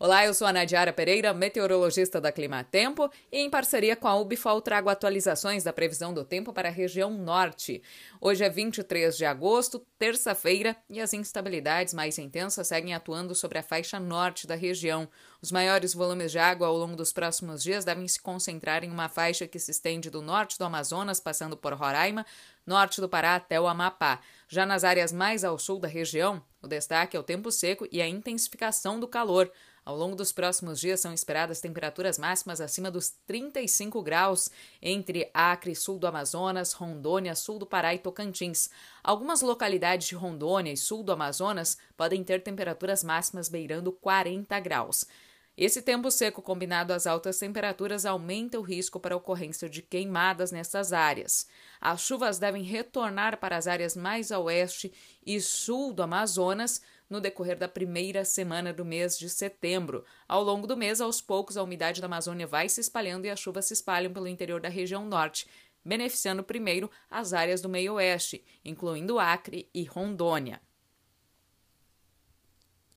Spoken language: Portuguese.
Olá, eu sou a Nadiara Pereira, meteorologista da Climatempo, e em parceria com a Ubifol trago atualizações da previsão do tempo para a região norte. Hoje é 23 de agosto, terça-feira, e as instabilidades mais intensas seguem atuando sobre a faixa norte da região. Os maiores volumes de água ao longo dos próximos dias devem se concentrar em uma faixa que se estende do norte do Amazonas, passando por Roraima, norte do Pará até o Amapá. Já nas áreas mais ao sul da região, o destaque é o tempo seco e a intensificação do calor. Ao longo dos próximos dias são esperadas temperaturas máximas acima dos 35 graus entre Acre, sul do Amazonas, Rondônia, sul do Pará e Tocantins. Algumas localidades de Rondônia e sul do Amazonas podem ter temperaturas máximas beirando 40 graus. Esse tempo seco combinado às altas temperaturas aumenta o risco para a ocorrência de queimadas nessas áreas. As chuvas devem retornar para as áreas mais a oeste e sul do Amazonas no decorrer da primeira semana do mês de setembro. Ao longo do mês, aos poucos, a umidade da Amazônia vai se espalhando e as chuvas se espalham pelo interior da região norte, beneficiando primeiro as áreas do meio-oeste, incluindo Acre e Rondônia.